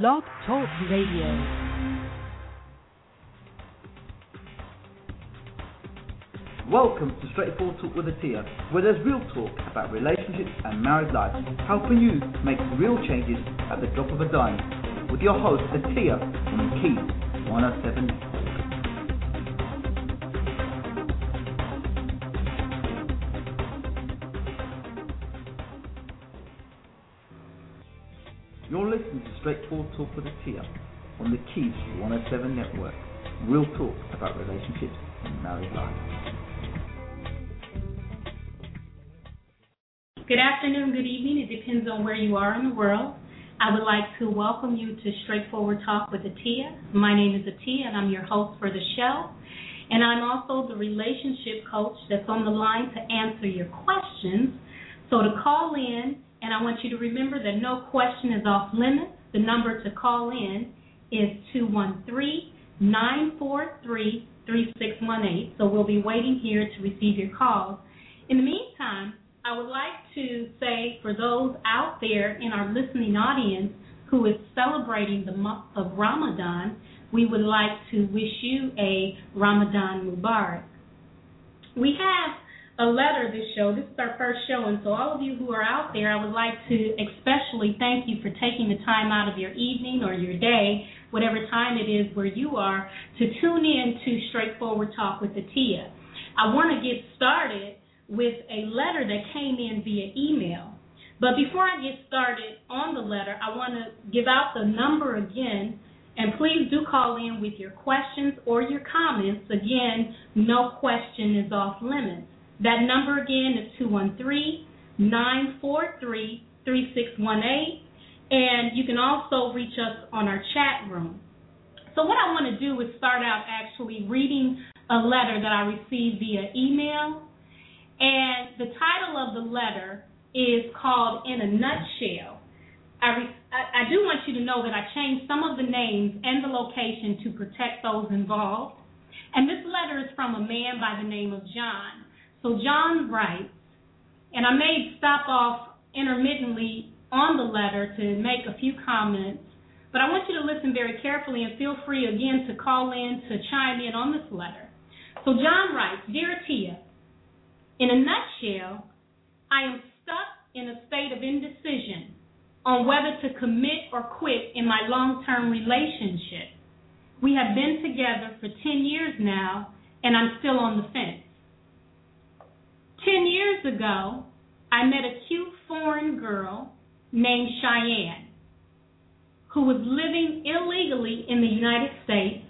Blog Talk Radio. Welcome to Straightforward Talk with Atiya, where there's real talk about relationships and married life, helping you make real changes at the drop of a dime. With your host, Atiya, on Key 107. Listening to Straightforward Talk with a Atiya on the Keys 107 Network. Real talk about relationships and married life. Good afternoon, good evening. It depends on where you are in the world. I would like to welcome you to Straightforward Talk with Atiya. My name is Atiya, and I'm your host for the show. And I'm also the relationship coach that's on the line to answer your questions. So to call in, and I want you to remember that no question is off limits. The number to call in is 213 943 3618. So we'll be waiting here to receive your calls. In the meantime, I would like to say for those out there in our listening audience who is celebrating the month of Ramadan, we would like to wish you a Ramadan Mubarak. We have a letter this show. This is our first show, and so all of you who are out there, I would like to especially thank you for taking the time out of your evening or your day, whatever time it is where you are, to tune in to Straightforward Talk with Atiya. I want to get started with a letter that came in via email. But before I get started on the letter, I want to give out the number again. And please do call in with your questions or your comments. Again, no question is off limits. That number again is 213 943 3618. And you can also reach us on our chat room. So, what I want to do is start out actually reading a letter that I received via email and the title of the letter is called In a Nutshell. I, re- I, I do want you to know that I changed some of the names and the location to protect those involved. And this letter is from a man by the name of John. So John writes, and I may stop off intermittently on the letter to make a few comments, but I want you to listen very carefully and feel free again to call in to chime in on this letter. So John writes, Dear Tia, in a nutshell, I am stuck in a state of indecision on whether to commit or quit in my long term relationship. We have been together for 10 years now, and I'm still on the fence. 10 years ago, I met a cute foreign girl named Cheyenne who was living illegally in the United States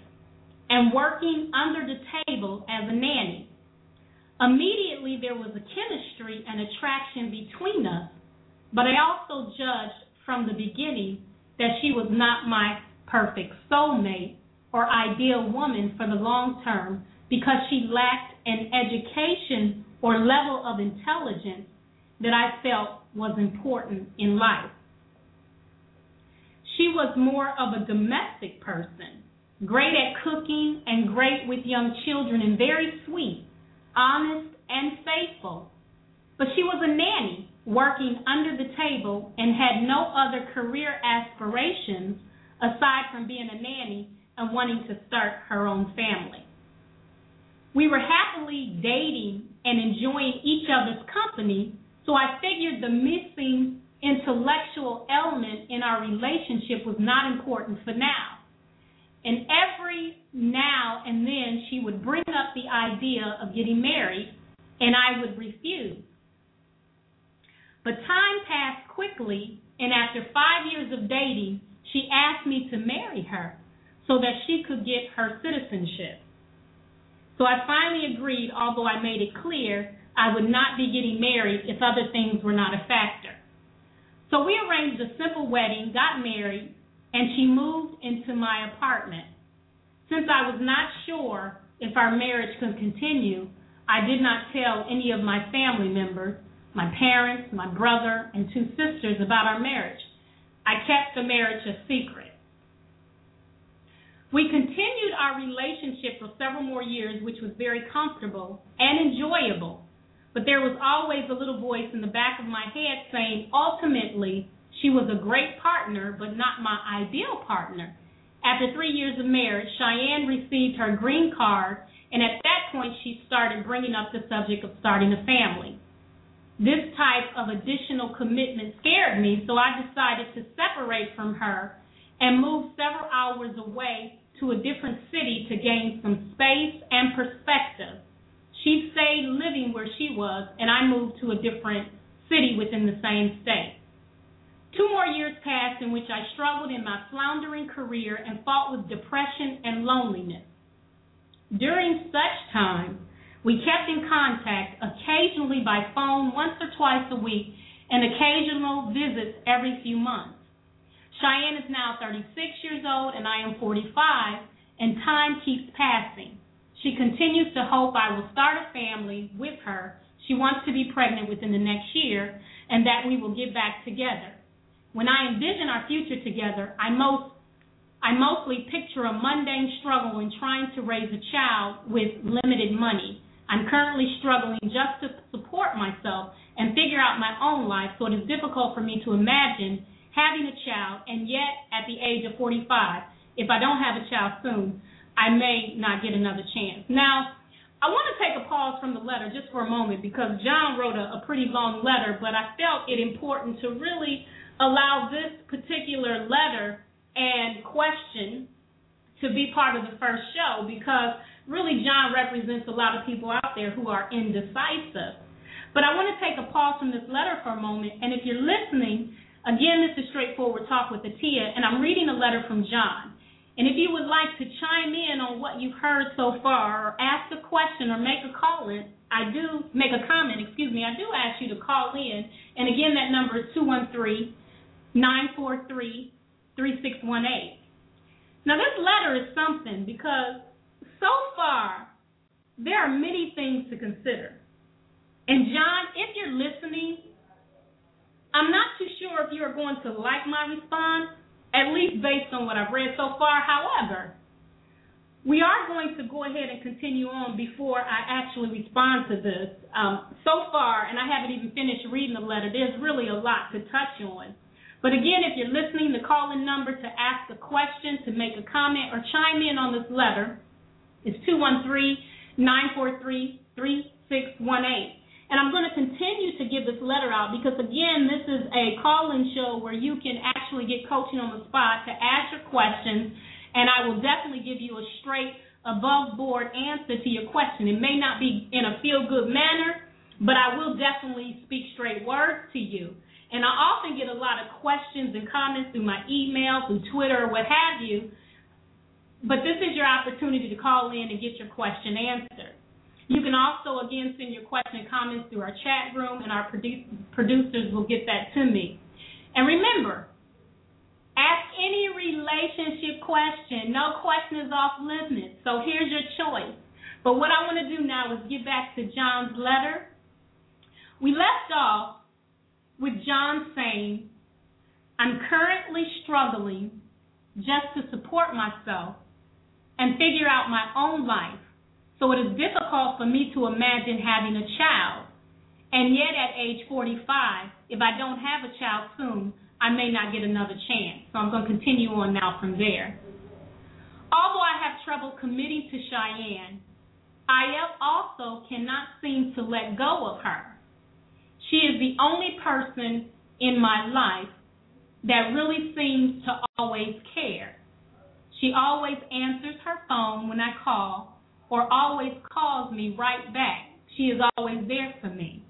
and working under the table as a nanny. Immediately, there was a chemistry and attraction between us, but I also judged from the beginning that she was not my perfect soulmate or ideal woman for the long term because she lacked an education or level of intelligence that I felt was important in life. She was more of a domestic person, great at cooking and great with young children and very sweet honest, and faithful. But she was a nanny working under the table and had no other career aspirations aside from being a nanny and wanting to start her own family. We were happily dating and enjoying each other's company, so I figured the missing intellectual element in our relationship was not important for now. And every now and then she would bring up the idea of getting married, and I would refuse. But time passed quickly, and after five years of dating, she asked me to marry her so that she could get her citizenship. So I finally agreed, although I made it clear I would not be getting married if other things were not a factor. So we arranged a simple wedding, got married, and she moved into my apartment. Since I was not sure if our marriage could continue, I did not tell any of my family members, my parents, my brother, and two sisters about our marriage. I kept the marriage a secret. We continued our relationship for several more years, which was very comfortable and enjoyable. But there was always a little voice in the back of my head saying, ultimately, She was a great partner, but not my ideal partner. After three years of marriage, Cheyenne received her green card, and at that point, she started bringing up the subject of starting a family. This type of additional commitment scared me, so I decided to separate from her and move several hours away to a different city to gain some space and perspective. She stayed living where she was, and I moved to a different city within the same state. Two more years passed in which I struggled in my floundering career and fought with depression and loneliness. During such time, we kept in contact occasionally by phone once or twice a week and occasional visits every few months. Cheyenne is now 36 years old and I am 45, and time keeps passing. She continues to hope I will start a family with her. She wants to be pregnant within the next year and that we will get back together. When I envision our future together, I most I mostly picture a mundane struggle in trying to raise a child with limited money. I'm currently struggling just to support myself and figure out my own life, so it is difficult for me to imagine having a child, and yet at the age of 45, if I don't have a child soon, I may not get another chance. Now, I want to take a pause from the letter just for a moment because John wrote a, a pretty long letter, but I felt it important to really allow this particular letter and question to be part of the first show because really John represents a lot of people out there who are indecisive. But I want to take a pause from this letter for a moment, and if you're listening, again, this is straightforward talk with Atiya, and I'm reading a letter from John. And if you would like to chime in on what you've heard so far, or ask a question, or make a call in, I do make a comment, excuse me, I do ask you to call in. And again, that number is 213 943 3618. Now, this letter is something because so far there are many things to consider. And, John, if you're listening, I'm not too sure if you're going to like my response, at least based on what I've read so far. However, we are going to go ahead and continue on before I actually respond to this. Um, so far, and I haven't even finished reading the letter, there's really a lot to touch on. But again, if you're listening, the call in number to ask a question, to make a comment, or chime in on this letter is 213 943 3618. And I'm going to continue to give this letter out because, again, this is a call in show where you can actually get coaching on the spot to ask your questions, and I will definitely give you a straight, above board answer to your question. It may not be in a feel good manner, but I will definitely speak straight words to you. And I often get a lot of questions and comments through my email, through Twitter, or what have you. But this is your opportunity to call in and get your question answered. You can also, again, send your question and comments through our chat room, and our produ- producers will get that to me. And remember, ask any relationship question. No question is off limits. So here's your choice. But what I want to do now is get back to John's letter. We left off with John saying, I'm currently struggling just to support myself and figure out my own life. So it is difficult for me to imagine having a child. And yet, at age 45, if I don't have a child soon, I may not get another chance. So I'm going to continue on now from there. Although I have trouble committing to Cheyenne, I also cannot seem to let go of her. She is the only person in my life that really seems to always care. She always answers her phone when I call or always calls me right back. She is always there for me.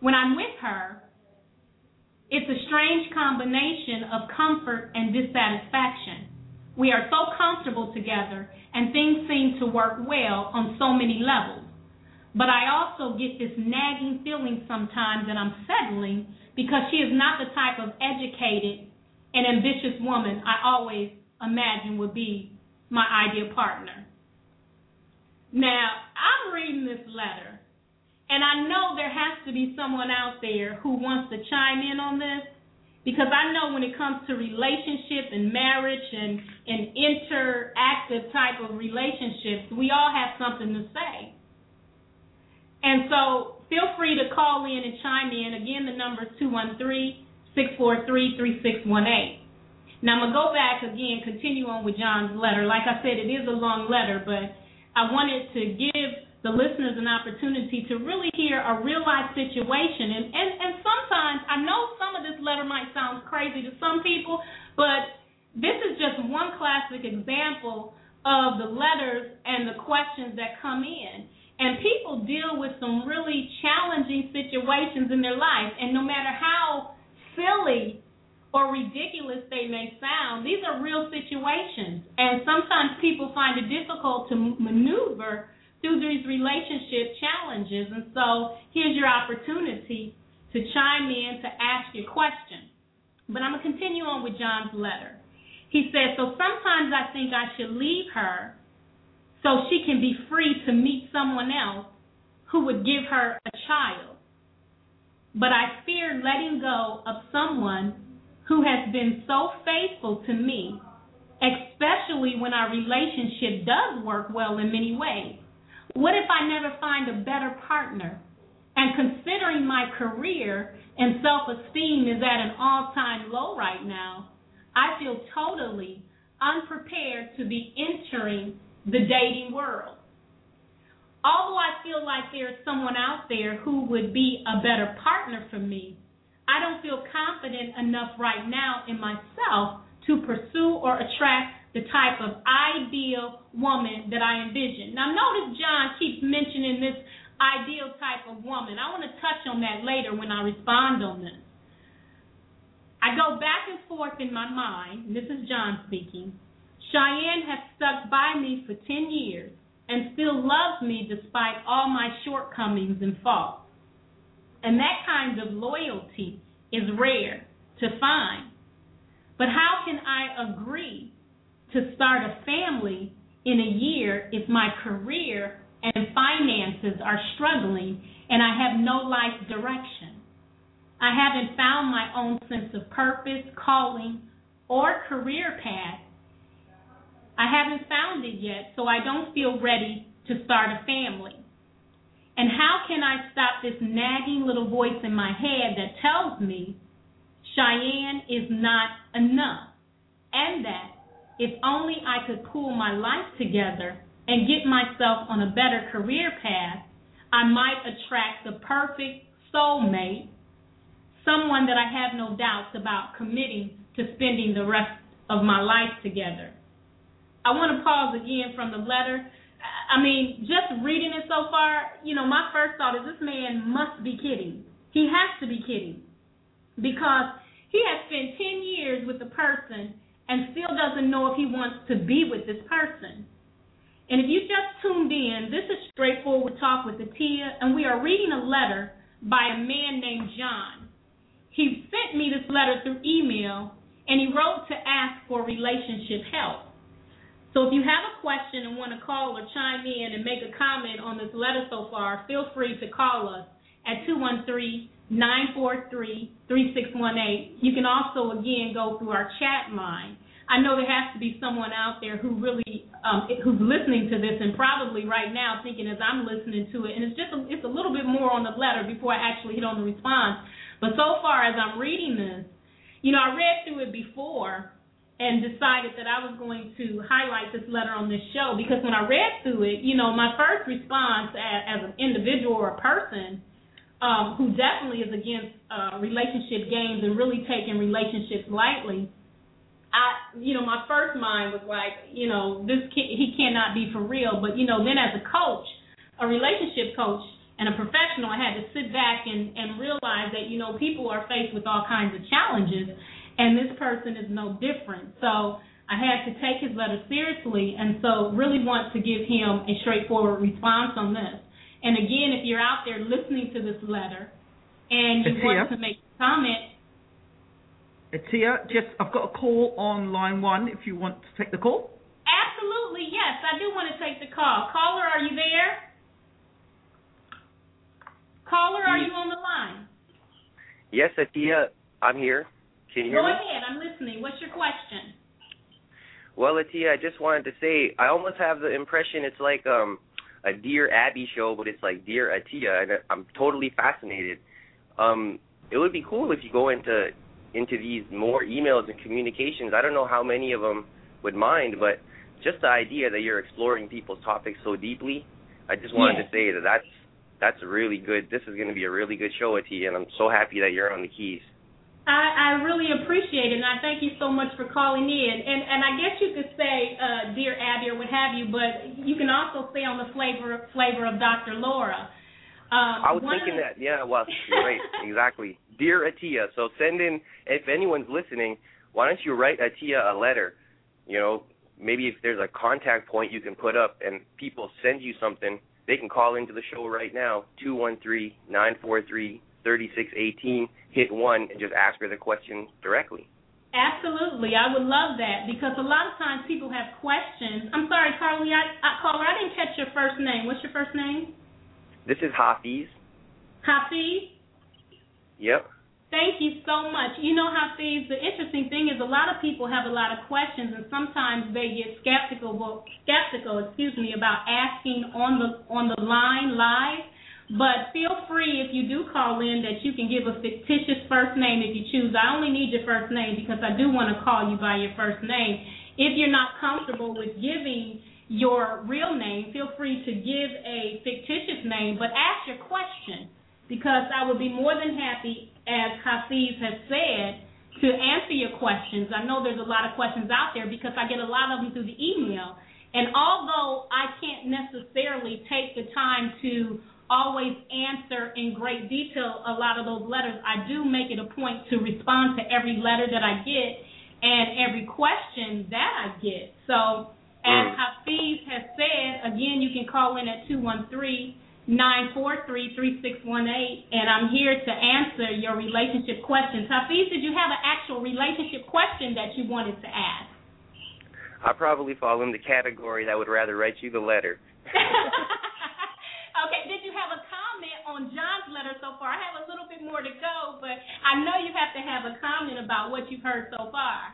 When I'm with her, it's a strange combination of comfort and dissatisfaction. We are so comfortable together and things seem to work well on so many levels. But I also get this nagging feeling sometimes that I'm settling because she is not the type of educated and ambitious woman I always imagine would be my ideal partner. Now, I'm reading this letter, and I know there has to be someone out there who wants to chime in on this because I know when it comes to relationship and marriage and, and interactive type of relationships, we all have something to say. And so feel free to call in and chime in. Again, the number is 213 643-3618. Now I'm going to go back again, continue on with John's letter. Like I said, it is a long letter, but I wanted to give the listeners an opportunity to really hear a real life situation. And, and, and sometimes I know some of this letter might sound crazy to some people, but this is just one classic example of the letters and the questions that come in. And people deal with some really challenging situations in their life. And no matter how silly or ridiculous they may sound, these are real situations. And sometimes people find it difficult to maneuver through these relationship challenges. And so here's your opportunity to chime in to ask your question. But I'm going to continue on with John's letter. He says, So sometimes I think I should leave her so she can be free to meet someone else who would give her a child. But I fear letting go of someone who has been so faithful to me, especially when our relationship does work well in many ways? What if I never find a better partner? And considering my career and self esteem is at an all time low right now, I feel totally unprepared to be entering the dating world. Although I feel like there's someone out there who would be a better partner for me, I don't feel confident enough right now in myself to pursue or attract the type of ideal woman that I envision. Now, notice John keeps mentioning this ideal type of woman. I want to touch on that later when I respond on this. I go back and forth in my mind. This is John speaking. Cheyenne has stuck by me for 10 years and still loves me despite all my shortcomings and faults. And that kind of loyalty is rare to find. But how can I agree to start a family in a year if my career and finances are struggling and I have no life direction? I haven't found my own sense of purpose, calling, or career path. I haven't found it yet, so I don't feel ready to start a family. And how can I stop this nagging little voice in my head that tells me Cheyenne is not enough and that if only I could pull my life together and get myself on a better career path, I might attract the perfect soulmate, someone that I have no doubts about committing to spending the rest of my life together. I want to pause again from the letter I mean, just reading it so far, you know, my first thought is this man must be kidding. He has to be kidding because he has spent 10 years with the person and still doesn't know if he wants to be with this person. And if you just tuned in, this is Straightforward Talk with Atiya, and we are reading a letter by a man named John. He sent me this letter through email, and he wrote to ask for relationship help. So if you have a question and want to call or chime in and make a comment on this letter so far, feel free to call us at 213-943-3618. You can also, again, go through our chat line. I know there has to be someone out there who really um, who's listening to this and probably right now thinking as I'm listening to it, and it's just a, it's a little bit more on the letter before I actually hit on the response. But so far as I'm reading this, you know, I read through it before, and decided that I was going to highlight this letter on this show because when I read through it, you know, my first response as, as an individual or a person um, who definitely is against uh, relationship games and really taking relationships lightly, I, you know, my first mind was like, you know, this can, he cannot be for real. But you know, then as a coach, a relationship coach, and a professional, I had to sit back and and realize that you know people are faced with all kinds of challenges and this person is no different. So I had to take his letter seriously, and so really want to give him a straightforward response on this. And again, if you're out there listening to this letter and you want to make a comment, Atiya, just I've got a call on line one. If you want to take the call. Absolutely, yes, I do want to take the call. Caller, are you there? Caller, are you on the line? Yes, Atiya, I'm here. Can you hear Go me? ahead, I'm listening. What's your question? Well, Atiya, I just wanted to say I almost have the impression it's like um a Dear Abby show, but it's like Dear Atiya, and I'm totally fascinated. Um, it would be cool if you go into into these more emails and communications. I don't know how many of them would mind, but just the idea that you're exploring people's topics so deeply, I just wanted yes. to say that that's that's really good. This is going to be a really good show, T, and I'm so happy that you're on the keys. I, I really appreciate it, and I thank you so much for calling in. And and I guess you could say, uh, dear Abby, or what have you, but you can also say on the flavor flavor of Dr. Laura. Uh, I was thinking that, yeah, well, right, exactly. Dear Atiya, so send in, if anyone's listening, why don't you write Atiya a letter? You know, maybe if there's a contact point you can put up and people send you something, they can call into the show right now, two one three nine four three thirty six eighteen. hit 1, and just ask her the question directly. Absolutely, I would love that because a lot of times people have questions. I'm sorry, Carly, I, I caller, I didn't catch your first name. What's your first name? This is Hafiz. Hafiz. Yep. Thank you so much. You know, Hafiz, the interesting thing is a lot of people have a lot of questions, and sometimes they get skeptical, well, skeptical, excuse me, about asking on the on the line live. But feel free if you do call in that you can give a fictitious first name if you choose. I only need your first name because I do want to call you by your first name. If you're not comfortable with giving your real name, feel free to give a fictitious name, but ask your question because I would be more than happy, as Hafiz has said, to answer your questions. I know there's a lot of questions out there because I get a lot of them through the email. And although I can't necessarily take the time to always answer in great detail a lot of those letters, I do make it a point to respond to every letter that I get and every question that I get. So, as Mm. Hafiz has said, again, you can call in at 213 943 3618, and I'm here to answer your relationship questions. Hafiz, did you have an actual relationship question that you wanted to ask? I probably fall in the category that would rather write you the letter. okay, did you have a comment on John's letter so far? I have a little bit more to go, but I know you have to have a comment about what you've heard so far.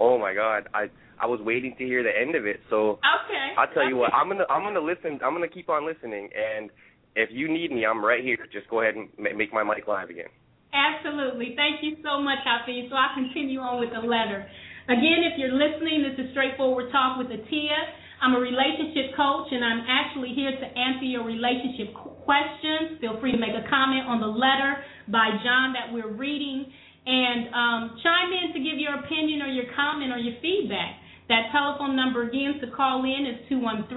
Oh my God, I I was waiting to hear the end of it. So Okay. I'll tell you okay. what, I'm gonna I'm gonna listen. I'm gonna keep on listening, and if you need me, I'm right here. Just go ahead and make my mic live again. Absolutely. Thank you so much, Hafiz. So I'll continue on with the letter. Again, if you're listening, this is Straightforward Talk with Atiya. I'm a relationship coach, and I'm actually here to answer your relationship questions. Feel free to make a comment on the letter by John that we're reading, and um, chime in to give your opinion or your comment or your feedback. That telephone number again to call in is 213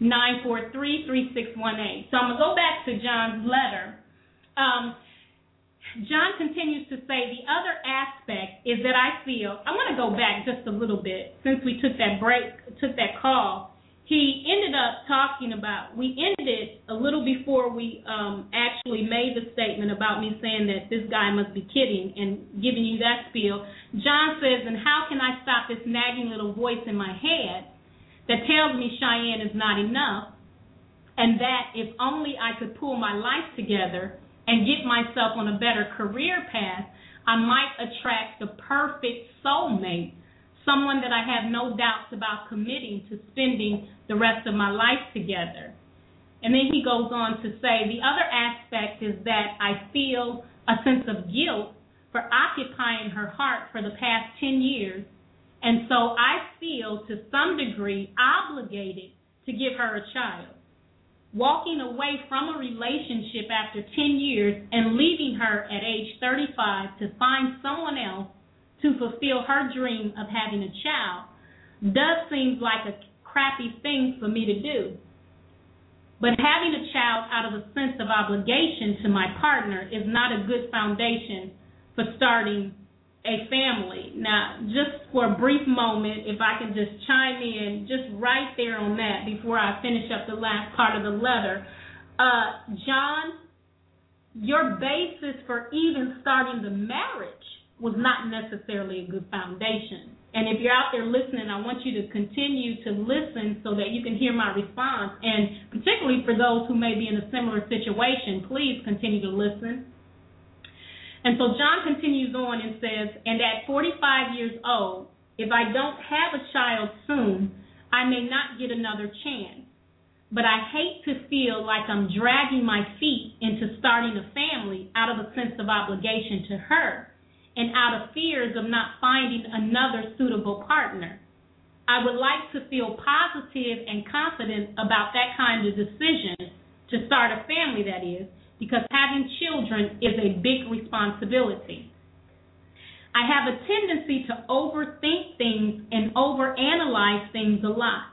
943 3618. So I'm going to go back to John's letter. Um, John continues to say the other aspect is that I feel I want to go back just a little bit since we took that break, took that call. He ended up talking about we ended a little before we um, actually made the statement about me saying that this guy must be kidding and giving you that spiel. John says, and how can I stop this nagging little voice in my head that tells me Cheyenne is not enough, and that if only I could pull my life together and get myself on a better career path, I might attract the perfect soulmate, someone that I have no doubts about committing to spending the rest of my life together. And then he goes on to say the other aspect is that I feel a sense of guilt for occupying her heart for the past 10 years. And so I feel to some degree obligated to give her a child walking away from a relationship after 10 years and leaving her at age 35 to find someone else to fulfill her dream of having a child does seem like a crappy thing for me to do. But having a child out of a sense of obligation to my partner is not a good foundation for starting a family. Now, just for a brief moment, if I can just chime in, just right there on that before I finish up the last part of the letter. Uh, John, your basis for even starting the marriage was not necessarily a good foundation. And if you're out there listening, I want you to continue to listen so that you can hear my response. And particularly for those who may be in a similar situation, please continue to listen. And so John continues on and says, and at 45 years old, if I don't have a child soon, I may not get another chance. But I hate to feel like I'm dragging my feet into starting a family out of a sense of obligation to her. and out of fears of not finding another suitable partner. I would like to feel positive and confident about that kind of decision to start a family, that is, because having children is a big responsibility. I have a tendency to overthink things and overanalyze things a lot.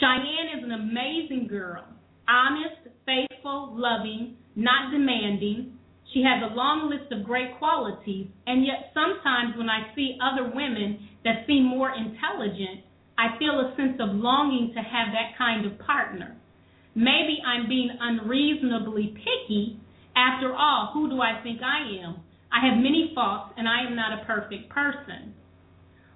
Cheyenne is an amazing girl, honest, faithful, loving, not demanding. She has a long list of great qualities, and yet sometimes when I see other women that seem more intelligent, I feel a sense of longing to have that kind of partner. Maybe I'm being unreasonably picky. After all, who do I think I am? I have many faults, and I am not a perfect person.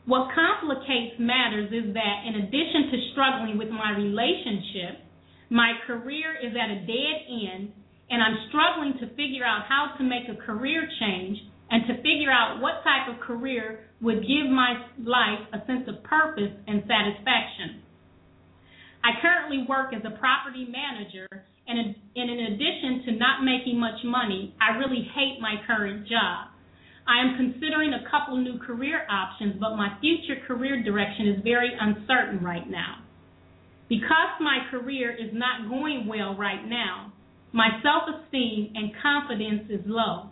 What complicates matters is that in addition to struggling with my relationship, my career is at a dead end, and I'm struggling to figure out how to make a career change and to figure out what type of career would give my life a sense of purpose and satisfaction. I currently work as a property manager, and in addition to not making much money, I really hate my current job. I am considering a couple new career options, but my future career direction is very uncertain right now. Because my career is not going well right now, my self esteem and confidence is low.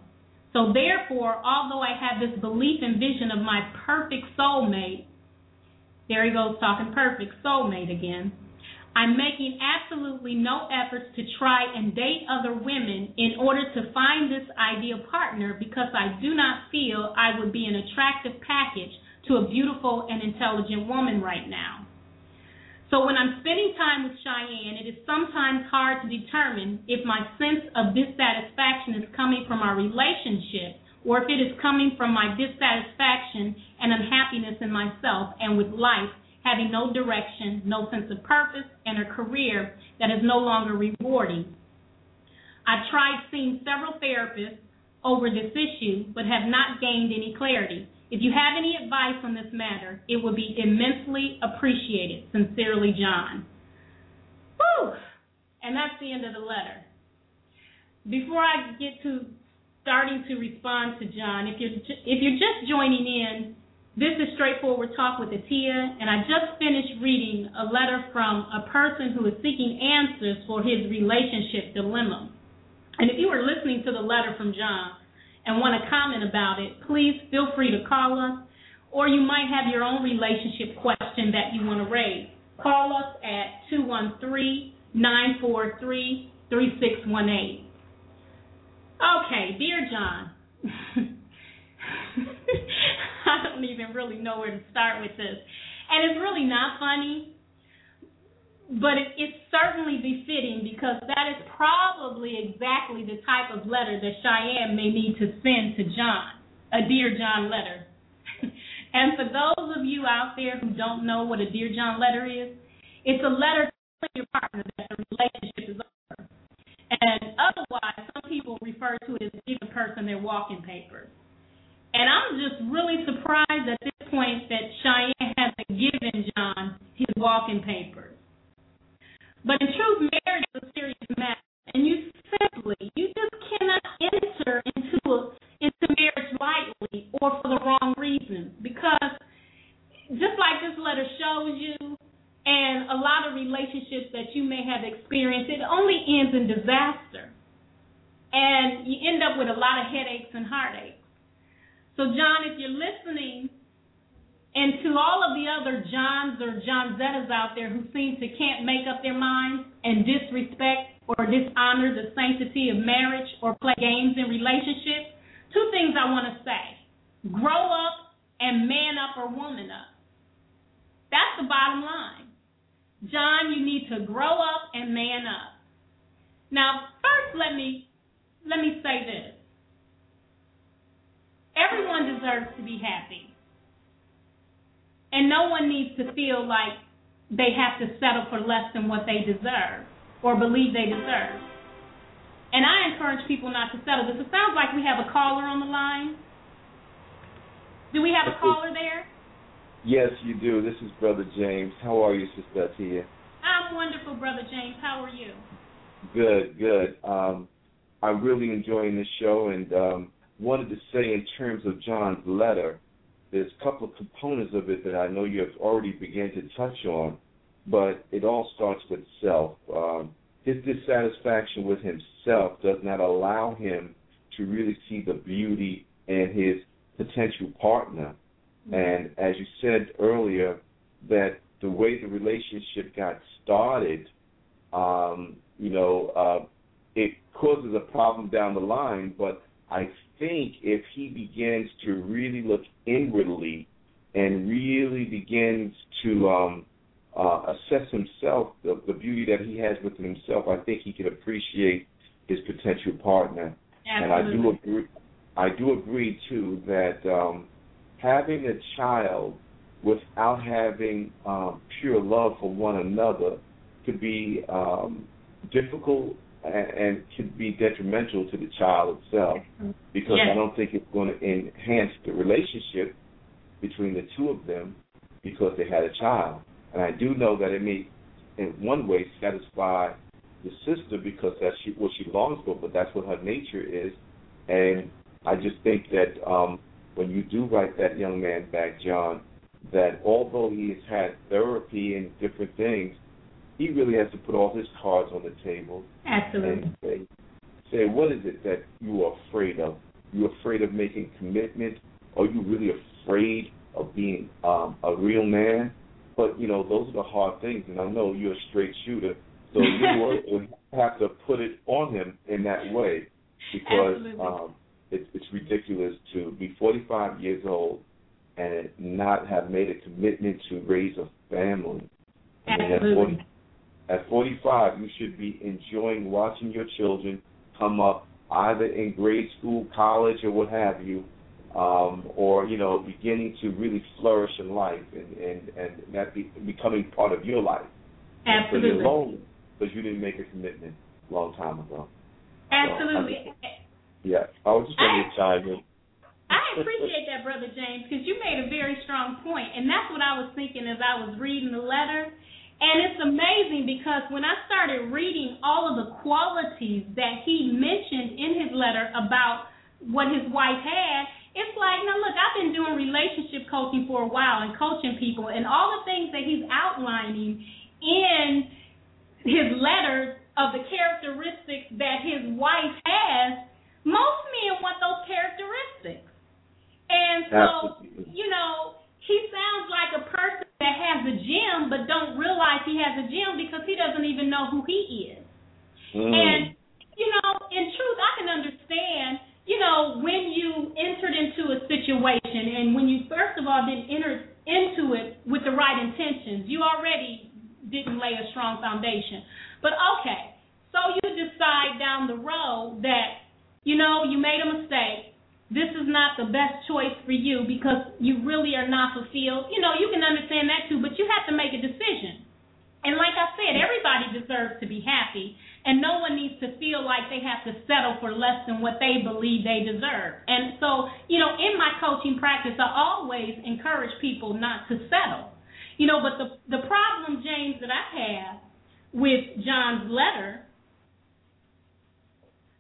So, therefore, although I have this belief and vision of my perfect soulmate, there he goes talking perfect soulmate again. I'm making absolutely no efforts to try and date other women in order to find this ideal partner because I do not feel I would be an attractive package to a beautiful and intelligent woman right now. So when I'm spending time with Cheyenne, it is sometimes hard to determine if my sense of dissatisfaction is coming from our relationship or if it is coming from my dissatisfaction and unhappiness in myself and with life having no direction, no sense of purpose, and a career that is no longer rewarding. I've tried seeing several therapists over this issue, but have not gained any clarity. If you have any advice on this matter, it would be immensely appreciated. Sincerely, John. Whew! And that's the end of the letter. Before I get to starting to respond to John, if you're if you're just joining in, this is Straightforward Talk with Atiya, and I just finished reading a letter from a person who is seeking answers for his relationship dilemma. And if you are listening to the letter from John and want to comment about it, please feel free to call us, or you might have your own relationship question that you want to raise. Call us at 213 943 3618. Okay, dear John. I don't even really know where to start with this. And it's really not funny, but it, it's certainly befitting because that is probably exactly the type of letter that Cheyenne may need to send to John, a Dear John letter. and for those of you out there who don't know what a Dear John letter is, it's a letter telling your partner that the relationship is over. And otherwise, some people refer to it as giving a person their walking papers. And I'm just really surprised at this point that Cheyenne hasn't given John his walking papers. But in truth, marriage is a serious matter, and you simply, you just cannot enter into a, into marriage lightly or for the wrong reasons. Because just like this letter shows you, and a lot of relationships that you may have experienced, it only ends in disaster. And you end up with a lot of headaches and heartaches. So, John, if you're listening, and to all of the other Johns or Johnettas out there who seem to can't make up their minds and disrespect or dishonor the sanctity of marriage or play games in relationships, two things I want to say. Grow up and man up or woman up. That's the bottom line. John, you need to grow up and man up. Now, first let me let me say this. Everyone deserves to be happy. And no one needs to feel like they have to settle for less than what they deserve or believe they deserve. And I encourage people not to settle. This it sounds like we have a caller on the line. Do we have a caller there? Yes, you do. This is Brother James. How are you, Sister Tia? I'm wonderful, Brother James. How are you? Good, good. Um, I'm really enjoying this show, and um, wanted to say in terms of John's letter, there's a couple of components of it that I know you have already begun to touch on, but it all starts with self. Um, his dissatisfaction with himself does not allow him to really see the beauty in his potential partner. And as you said earlier, that the way the relationship got started, um, you know, uh, it causes a problem down the line. But I think if he begins to really look inwardly and really begins to um, uh, assess himself, the, the beauty that he has within himself, I think he can appreciate his potential partner. Absolutely. And I do agree. I do agree too that um, having a child without having um, pure love for one another could be um, difficult and, and could be detrimental to the child itself because Yes. I don't think it's going to enhance the relationship between the two of them because they had a child. And I do know that it may, in one way, satisfy the sister because that's she, what she longs for, but that's what her nature is. And I just think that um, when you do write that young man back, John, that although he has had therapy and different things, he really has to put all his cards on the table Absolutely. and say, say, what is it that you are afraid of? You afraid of making commitment? Are you really afraid of being um, a real man? But you know, those are the hard things, and I know you're a straight shooter, so you will have to put it on him in that way because Absolutely. um, it's, it's ridiculous to be 45 years old and not have made a commitment to raise a family. I mean, at 40, Absolutely. at 45, you should be enjoying watching your children come up either in grade school, college, or what have you, um, or you know, beginning to really flourish in life and and and that be, becoming part of your life. So Absolutely. you're lonely because you didn't make a commitment a long time ago. Absolutely. Yeah, I was just going to chime in. I appreciate that, Brother James, because you made a very strong point, and that's what I was thinking as I was reading the letter. And it's amazing because when I started reading all of the qualities that he mentioned in his letter about what his wife had, it's like, now look, I've been doing relationship coaching for a while and coaching people, and all the things that he's outlining in his letters of the characteristics that his wife has, most men want those characteristics. And so, Absolutely. you know, he sounds like a person has a gym but don't realize he has a gym because he doesn't even know who he is. Mm. And, you know, in truth, I can understand, you know, when you entered into a situation and when you first of all didn't enter into it with the right intentions, you already didn't lay a strong foundation. But okay, so you decide down the road that, you know, you made a mistake. This is not the best choice for you because you really are not fulfilled. You know, you can understand that too, but you have to make a decision. And like I said, everybody deserves to be happy, and no one needs to feel like they have to settle for less than what they believe they deserve. And so, you know, in my coaching practice, I always encourage people not to settle. You know, but the the problem, James, that I have with John's letter,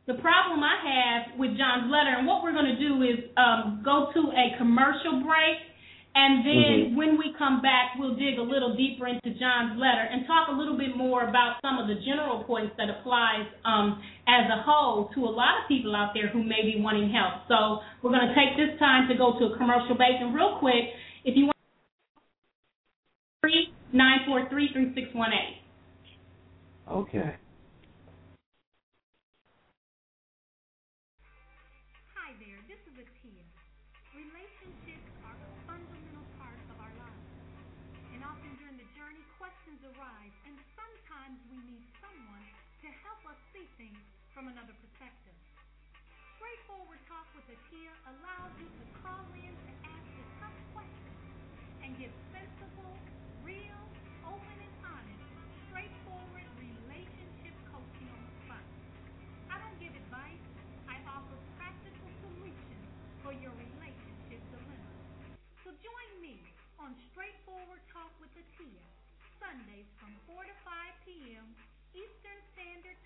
the problem I have with John's letter, and what we're going to do is um, go to a commercial break. And then when we come back, we'll dig a little deeper into John's letter and talk a little bit more about some of the general points that applies um, as a whole to a lot of people out there who may be wanting help. So we're going to take this time to go to a commercial break. And real quick, if you want, three nine four three three six one eight. Okay. From another perspective. Straightforward Talk with Atiya allows you to call in to ask the tough questions and get sensible, real, open, and honest, straightforward relationship coaching on the spot. I don't give advice. I offer practical solutions for your relationship dilemma. So join me on Straightforward Talk with Atiya, Sundays from 4 to 5 p.m. Eastern Standard Time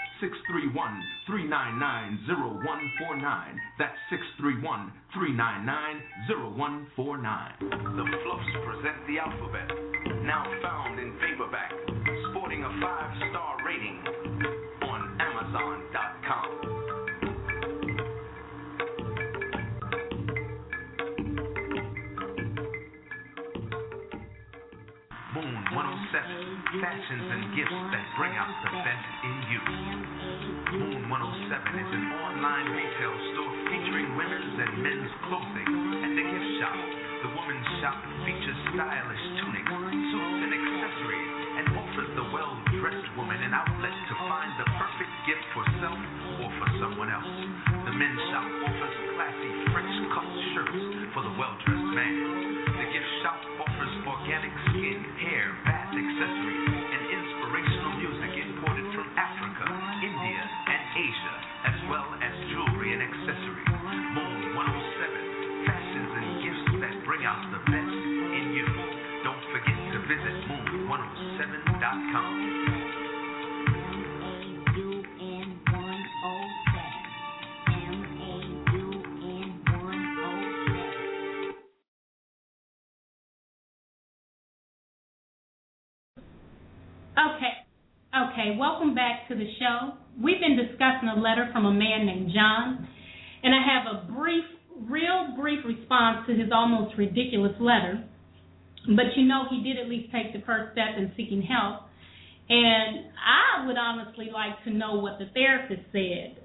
631 399 0149. That's 631 399 0149. The Fluffs present the alphabet, now found in paperback, fashions and gifts that bring out the best in you. Moon 107 is an online retail store featuring women's and men's clothing and a gift shop. The women's shop features stylish tunics, suits, and accessories and offers the well-dressed woman an outlet to find the perfect gift for self or for someone else. The men's shop offers classy French cut shirts for the well-dressed man. Okay. Okay, welcome back to the show. We've been discussing a letter from a man named John, and I have a brief, real brief response to his almost ridiculous letter. But you know, he did at least take the first step in seeking help. And I would honestly like to know what the therapist said.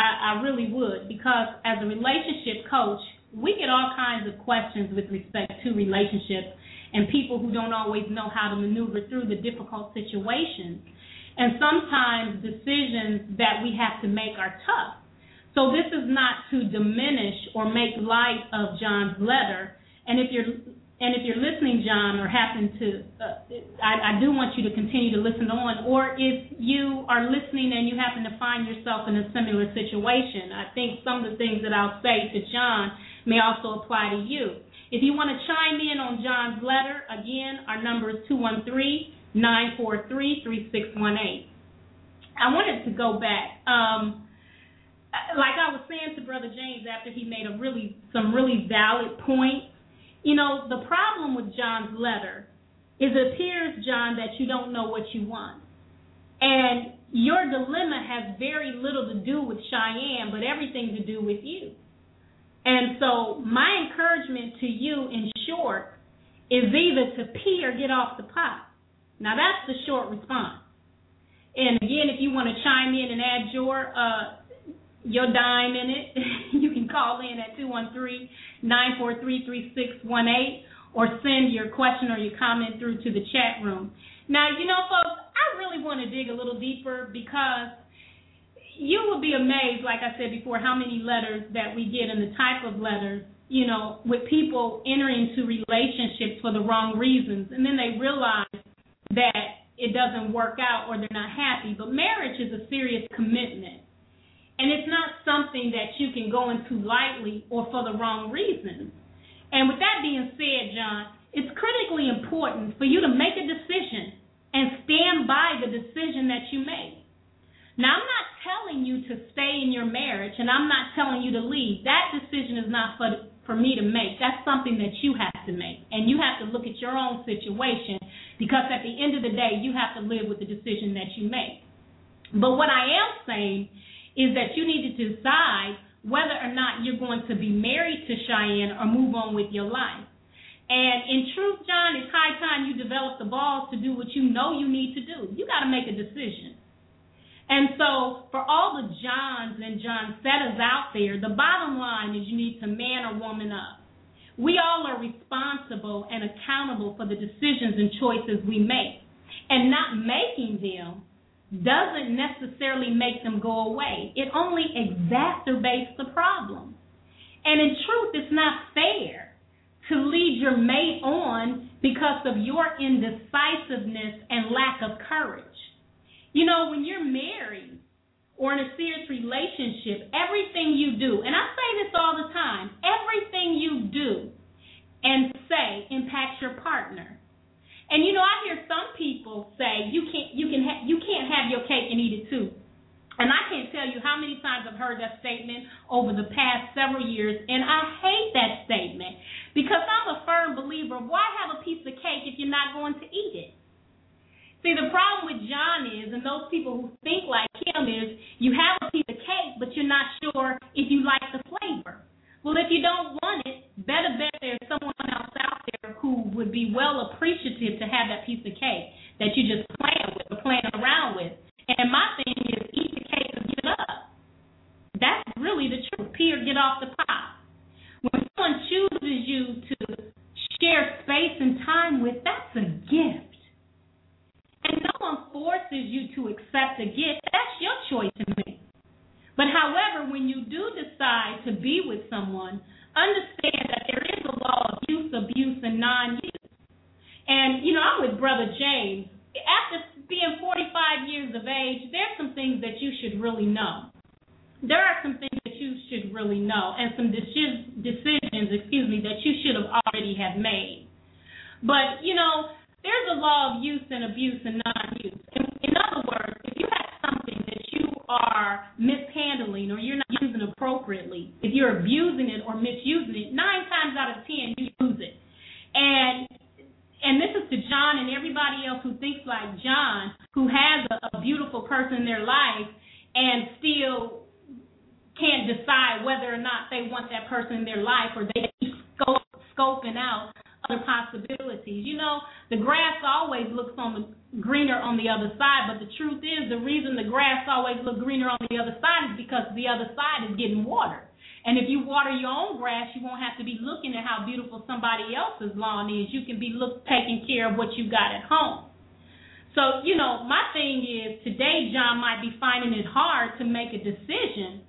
I, I really would, because as a relationship coach, we get all kinds of questions with respect to relationships and people who don't always know how to maneuver through the difficult situations. And sometimes decisions that we have to make are tough. So this is not to diminish or make light of John's letter. And if you're and if you're listening, John, or happen to, uh, I, I do want you to continue to listen on. Or if you are listening and you happen to find yourself in a similar situation, I think some of the things that I'll say to John may also apply to you. If you want to chime in on John's letter, again, our number is 213 943 3618. I wanted to go back. Um, like I was saying to Brother James after he made a really some really valid points. You know, the problem with John's letter is it appears, John, that you don't know what you want. And your dilemma has very little to do with Cheyenne, but everything to do with you. And so, my encouragement to you, in short, is either to pee or get off the pot. Now, that's the short response. And again, if you want to chime in and add your uh, your dime in it, you can call in at 213-943-3618 or send your question or your comment through to the chat room. Now, you know, folks, I really want to dig a little deeper because you will be amazed, like I said before, how many letters that we get and the type of letters, you know, with people entering into relationships for the wrong reasons. And then they realize that it doesn't work out or they're not happy. But marriage is a serious commitment. And it's not something that you can go into lightly or for the wrong reasons. And with that being said, John, it's critically important for you to make a decision and stand by the decision that you make. Now, I'm not telling you to stay in your marriage, and I'm not telling you to leave. That decision is not for for me to make. That's something that you have to make, and you have to look at your own situation because at the end of the day, you have to live with the decision that you make. But what I am saying is that you need to decide whether or not you're going to be married to Cheyenne or move on with your life. And in truth, John, it's high time you develop the balls to do what you know you need to do. You got to make a decision. And so, for all the Johns and Johnettas out there, the bottom line is you need to man or woman up. We all are responsible and accountable for the decisions and choices we make. And not making them doesn't necessarily make them go away. It only exacerbates the problem. And in truth, it's not fair to lead your mate on because of your indecisiveness and lack of courage. You know, when you're married or in a serious relationship, everything you do, and I say this all the time, everything you do and say impacts your partner. And you know, I hear some people say you can't you can ha- you can't have your cake and eat it too. And I can't tell you how many times I've heard that statement over the past several years, and I hate that statement because I'm a firm believer why have a piece of cake if you're not going to eat it? See, the problem with John is, and those people who think like him is, you have a piece of cake, but you're not sure if you like the flavor. Well, if you don't want it, better bet there's someone else out there who would be well appreciative to have that piece of cake that you just playing with or playing around with. And my thing is, eat the cake or give it up. That's really the truth. Pee get off the pot. When someone chooses you to share space and time with, that's a gift. And no one forces you to accept a gift. That's your choice to make. But however, when you do decide to be with someone, understand that there is a law of use, abuse, and non-use. And, you know, I'm with Brother James. After being 45 years of age, there's some things that you should really know. There are some things that you should really know, and some decisions, excuse me, that you should have already have made. But you know, there's a law of use and abuse and non-use. In, in other words, if you have something that you are mishandling or you're not using appropriately, if you're abusing it or misusing it, nine times out of ten you use it. And and this is to John and everybody else who thinks like John, who has a, a beautiful person in their life and still can't decide whether or not they want that person in their life or they keep scope, scoping out other possibilities. You know, the grass always looks on the greener on the other side, but the truth is the reason the grass always looks greener on the other side is because the other side is getting watered. And if you water your own grass, you won't have to be looking at how beautiful somebody else's lawn is. You can be look taking care of what you got at home. So, you know, my thing is today John might be finding it hard to make a decision,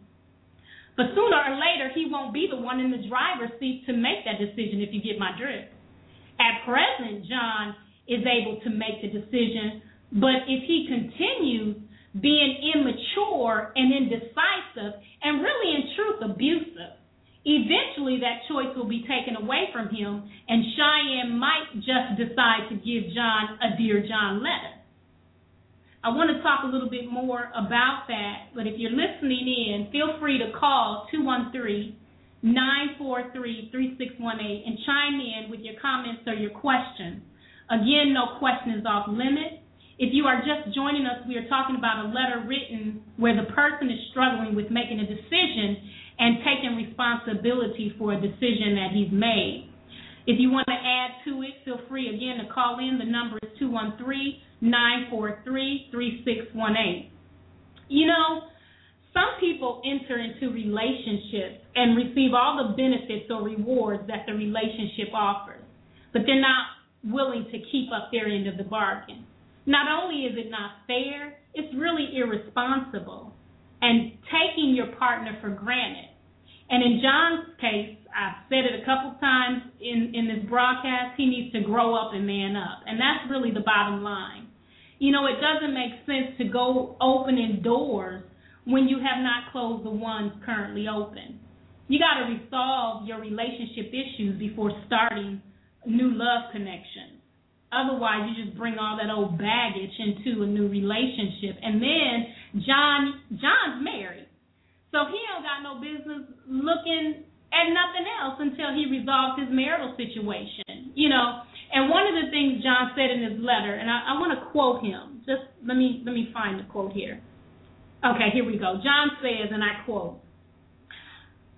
but sooner or later he won't be the one in the driver's seat to make that decision if you get my drift. At present, John is able to make the decision, but if he continues being immature and indecisive, and really, in truth, abusive. Eventually, that choice will be taken away from him, and Cheyenne might just decide to give John a Dear John letter. I want to talk a little bit more about that, but if you're listening in, feel free to call 213 943 3618 and chime in with your comments or your questions. Again, no question is off limit. If you are just joining us, we are talking about a letter written where the person is struggling with making a decision and taking responsibility for a decision that he's made. If you want to add to it, feel free again to call in. The number is 213 943 3618. You know, some people enter into relationships and receive all the benefits or rewards that the relationship offers, but they're not willing to keep up their end of the bargain. Not only is it not fair, it's really irresponsible and taking your partner for granted. And in John's case, I've said it a couple times in, in this broadcast, he needs to grow up and man up. And that's really the bottom line. You know, it doesn't make sense to go opening doors when you have not closed the ones currently open. You got to resolve your relationship issues before starting new love connections. Otherwise, you just bring all that old baggage into a new relationship. And then John John's married. So he don't got no business looking at nothing else until he resolves his marital situation. You know, and one of the things John said in his letter, and I, I want to quote him. Just let me let me find the quote here. Okay, here we go. John says, and I quote,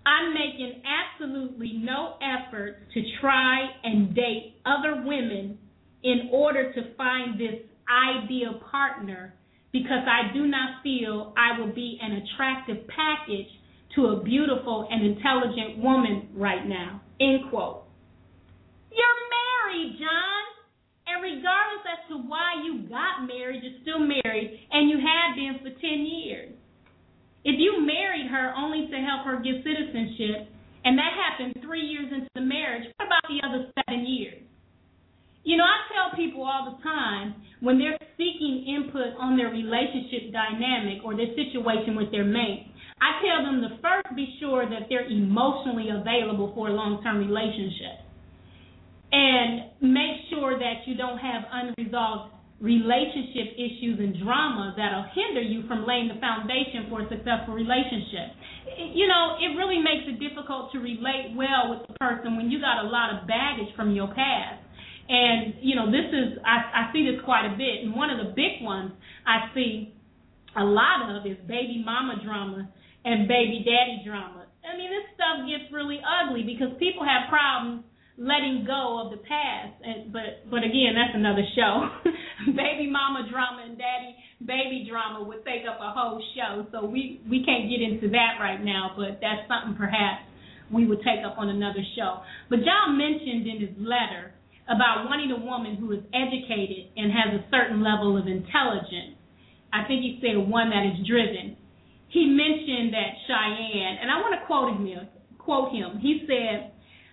I'm making absolutely no effort to try and date other women in order to find this ideal partner because I do not feel I will be an attractive package to a beautiful and intelligent woman right now. End quote. You're married, John. And regardless as to why you got married, you're still married, and you have been for 10 years. If you married her only to help her get citizenship and that happened three years into the marriage, what about the other seven years? You know, I tell people all the time when they're seeking input on their relationship dynamic or their situation with their mate, I tell them to first be sure that they're emotionally available for a long term relationship. And make sure that you don't have unresolved relationship issues and drama that'll hinder you from laying the foundation for a successful relationship. You know, it really makes it difficult to relate well with the person when you got a lot of baggage from your past. And you know, this is I, I see this quite a bit, and one of the big ones I see a lot of is baby mama drama and baby daddy drama. I mean, this stuff gets really ugly because people have problems letting go of the past. And but but again, that's another show. baby mama drama and daddy baby drama would take up a whole show. So we we can't get into that right now, but that's something perhaps we would take up on another show. But John mentioned in his letter about wanting a woman who is educated and has a certain level of intelligence. I think he said one that is driven. He mentioned that Cheyenne, and I want to quote him. Quote him. He said,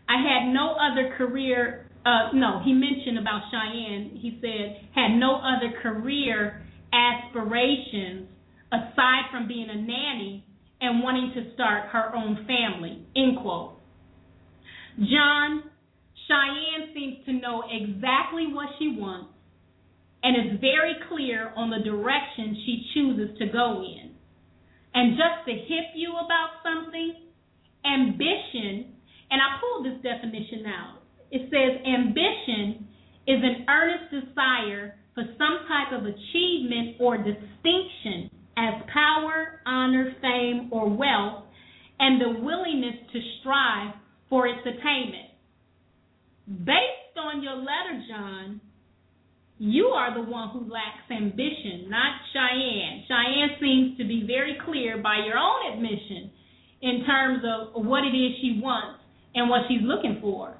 "I had no other career." Uh, no, he mentioned about Cheyenne. He said had no other career aspirations aside from being a nanny and wanting to start her own family. End quote. John Cheyenne seems to know exactly what she wants and is very clear on the direction she chooses to go in. And just to hip you about something, ambition, and I pulled this definition out. It says ambition is an earnest desire for some type of achievement or distinction as power, honor, fame, or wealth, and the willingness to strive for its attainment. Based on your letter, John, you are the one who lacks ambition, not Cheyenne. Cheyenne seems to be very clear by your own admission in terms of what it is she wants and what she's looking for.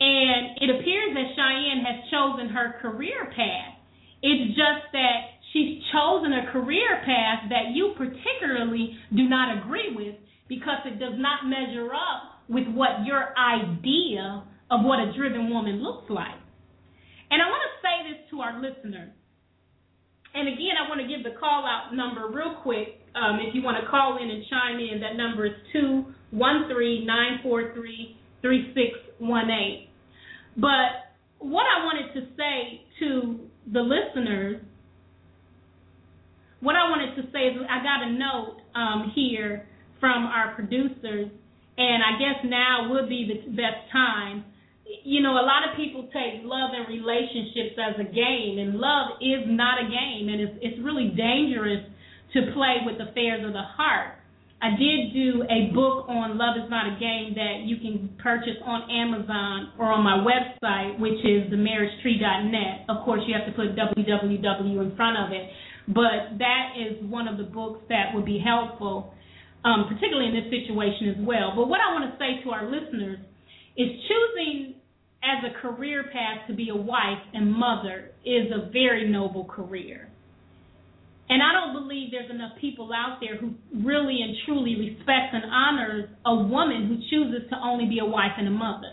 And it appears that Cheyenne has chosen her career path. It's just that she's chosen a career path that you particularly do not agree with because it does not measure up with what your idea of what a driven woman looks like. And I want to say this to our listeners. And again, I want to give the call out number real quick. Um, if you want to call in and chime in, that number is 213 943 3618. But what I wanted to say to the listeners, what I wanted to say is I got a note um, here from our producers, and I guess now would be the best time you know, a lot of people take love and relationships as a game, and love is not a game, and it's it's really dangerous to play with affairs of the heart. I did do a book on Love is Not a Game that you can purchase on Amazon or on my website, which is themarriagetree.net. Of course, you have to put www in front of it, but that is one of the books that would be helpful, um, particularly in this situation as well. But what I want to say to our listeners is choosing as a career path to be a wife and mother is a very noble career. And I don't believe there's enough people out there who really and truly respects and honors a woman who chooses to only be a wife and a mother.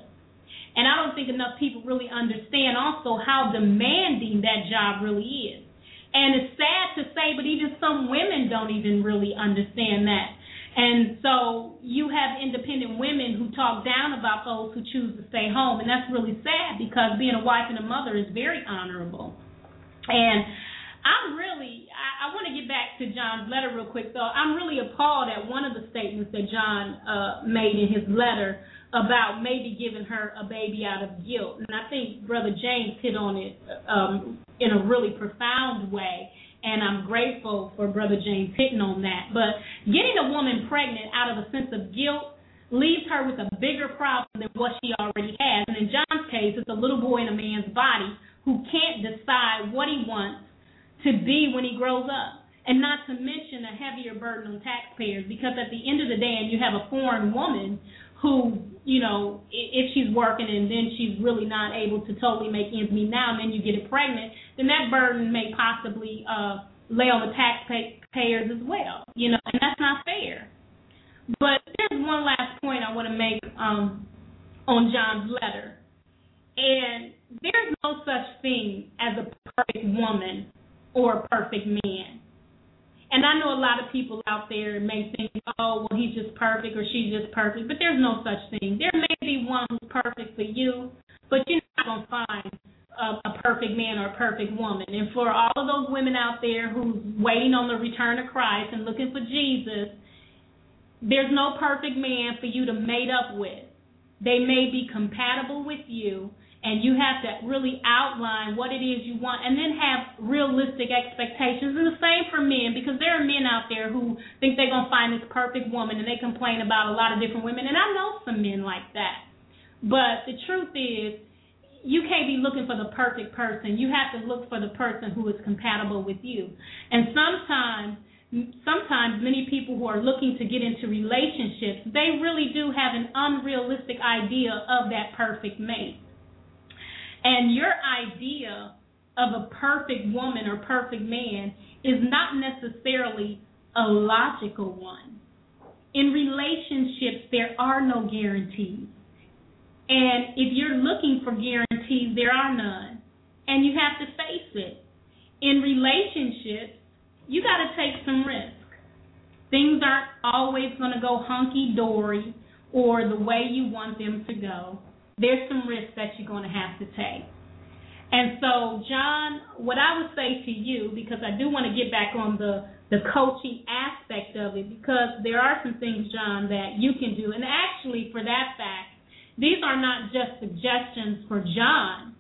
And I don't think enough people really understand also how demanding that job really is. And it's sad to say, but even some women don't even really understand that. And so you have independent women who talk down about those who choose to stay home, and that's really sad because being a wife and a mother is very honorable. And I'm really, I, I want to get back to John's letter real quick, though. I'm really appalled at one of the statements that John uh, made in his letter about maybe giving her a baby out of guilt. And I think Brother James hit on it um, in a really profound way and I'm grateful for Brother James hitting on that. But getting a woman pregnant out of a sense of guilt leaves her with a bigger problem than what she already has. And in John's case, it's a little boy in a man's body who can't decide what he wants to be when he grows up. And not to mention a heavier burden on taxpayers because at the end of the day, and you have a foreign woman who, you know, if she's working and then she's really not able to totally make ends meet now, and then you get it pregnant, then that burden may possibly uh, lay on the taxpayers as well, you know, and that's not fair. But there's one last point I want to make um, on John's letter, and there's no such thing as a perfect woman or a perfect man. And I know a lot of people out there may think, oh, well, he's just perfect or she's just perfect, but there's no such thing. There may be one who's perfect for you, but you're not going to find a, a perfect man or a perfect woman. And for all of those women out there who's waiting on the return of Christ and looking for Jesus, there's no perfect man for you to mate up with. They may be compatible with you, and you have to really outline what it is you want and then have realistic expectations. And the same for men because there are men out there who think they're going to find this perfect woman and they complain about a lot of different women. And i know some men like that. But the truth is you can't be looking for the perfect person. You have to look for the person who is compatible with you. And sometimes sometimes many people who are looking to get into relationships they really do have an unrealistic idea of that perfect mate and your idea of a perfect woman or perfect man is not necessarily a logical one. In relationships, there are no guarantees. And if you're looking for guarantees, there are none. And you have to face it. In relationships, you got to take some risk. Things aren't always going to go hunky dory or the way you want them to go there's some risks that you're going to have to take. And so, John, what I would say to you, because I do want to get back on the the coaching aspect of it, because there are some things, John, that you can do. And actually, for that fact, these are not just suggestions for John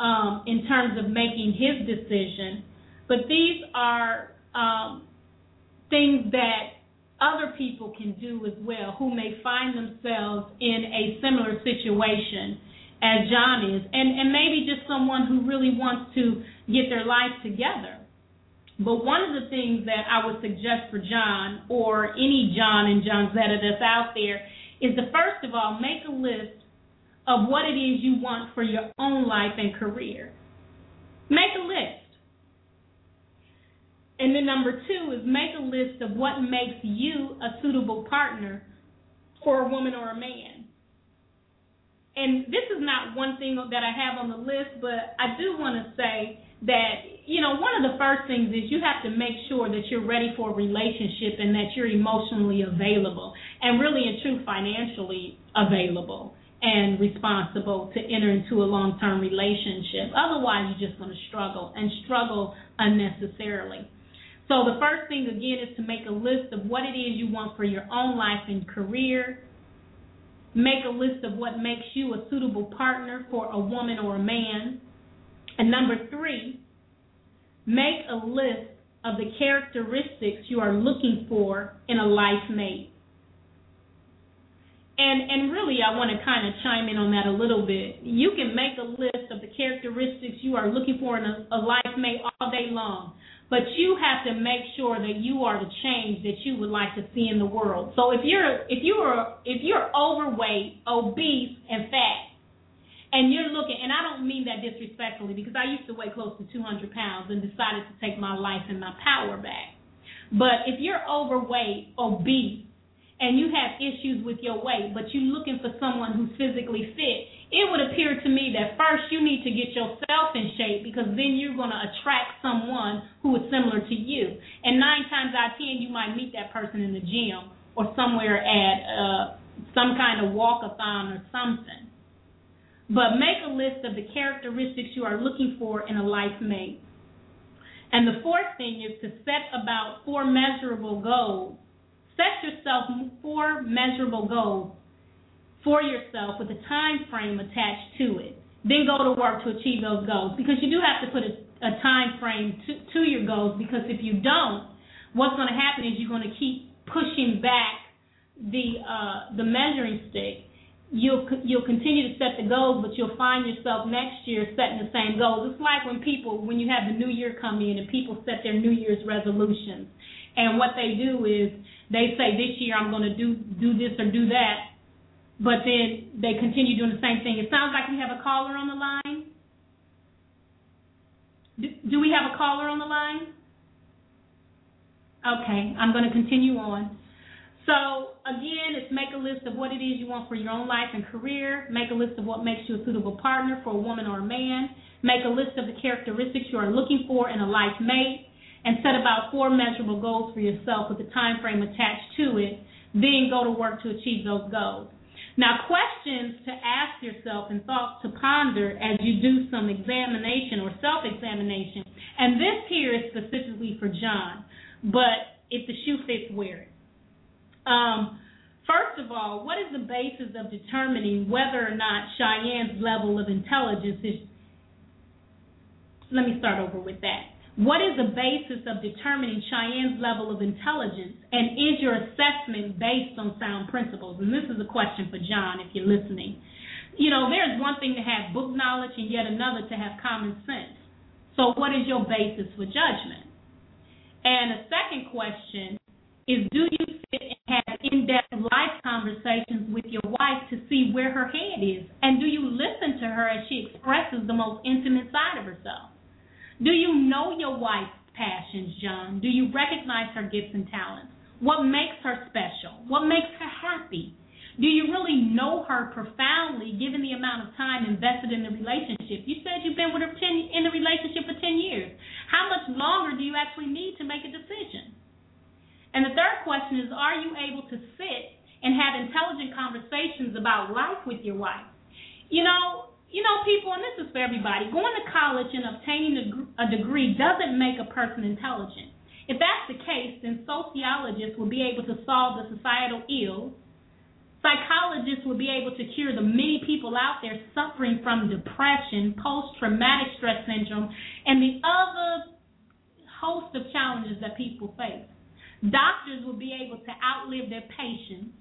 um, in terms of making his decision, but these are um, things that other people can do as well who may find themselves in a similar situation as John is, and, and maybe just someone who really wants to get their life together. But one of the things that I would suggest for John or any John and Johnetta that's out there is to first of all make a list of what it is you want for your own life and career. Make a list. And then number two is make a list of what makes you a suitable partner for a woman or a man. And this is not one thing that I have on the list, but I do want to say that, you know, one of the first things is you have to make sure that you're ready for a relationship and that you're emotionally available and really and true financially available and responsible to enter into a long term relationship. Otherwise, you're just going to struggle and struggle unnecessarily. So the first thing again is to make a list of what it is you want for your own life and career. Make a list of what makes you a suitable partner for a woman or a man. And number three, make a list of the characteristics you are looking for in a life mate. And and really I want to kind of chime in on that a little bit. You can make a list of the characteristics you are looking for in a, a life mate all day long. But you have to make sure that you are the change that you would like to see in the world. So if you're if you are if you're overweight, obese, and fat, and you're looking, and I don't mean that disrespectfully because I used to weigh close to 200 pounds and decided to take my life and my power back. But if you're overweight, obese, and you have issues with your weight, but you're looking for someone who's physically fit, it would appear to me that first you need to get yourself in shape because then you're going to attract someone who is similar to you. And nine times out of ten, you might meet that person in the gym or somewhere at uh, some kind of walkathon or something. But make a list of the characteristics you are looking for in a life mate. And the fourth thing is to set about four measurable goals. Set yourself four measurable goals for yourself with a time frame attached to it. Then go to work to achieve those goals because you do have to put a, a time frame to, to your goals because if you don't, what's going to happen is you're going to keep pushing back the uh, the measuring stick. You'll you'll continue to set the goals, but you'll find yourself next year setting the same goals. It's like when people when you have the new year come in and people set their New Year's resolutions, and what they do is they say this year I'm going to do do this or do that, but then they continue doing the same thing. It sounds like we have a caller on the line. Do, do we have a caller on the line? Okay, I'm going to continue on. So again, it's make a list of what it is you want for your own life and career. Make a list of what makes you a suitable partner for a woman or a man. Make a list of the characteristics you are looking for in a life mate. And set about four measurable goals for yourself with a time frame attached to it. Then go to work to achieve those goals. Now, questions to ask yourself and thoughts to ponder as you do some examination or self examination. And this here is specifically for John, but if the shoe fits, wear it. Um, first of all, what is the basis of determining whether or not Cheyenne's level of intelligence is? Let me start over with that. What is the basis of determining Cheyenne's level of intelligence, and is your assessment based on sound principles? And this is a question for John, if you're listening. You know, there's one thing to have book knowledge, and yet another to have common sense. So, what is your basis for judgment? And a second question is Do you sit and have in depth life conversations with your wife to see where her head is? And do you listen to her as she expresses the most intimate side of herself? Do you know your wife's passions, John? Do you recognize her gifts and talents? What makes her special? What makes her happy? Do you really know her profoundly given the amount of time invested in the relationship? You said you've been with her 10, in the relationship for 10 years. How much longer do you actually need to make a decision? And the third question is Are you able to sit and have intelligent conversations about life with your wife? You know, you know, people, and this is for everybody, going to college and obtaining a, degree doesn't make a person intelligent. If that's the case, then sociologists will be able to solve the societal ills. Psychologists will be able to cure the many people out there suffering from depression, post traumatic stress syndrome, and the other host of challenges that people face. Doctors will be able to outlive their patients,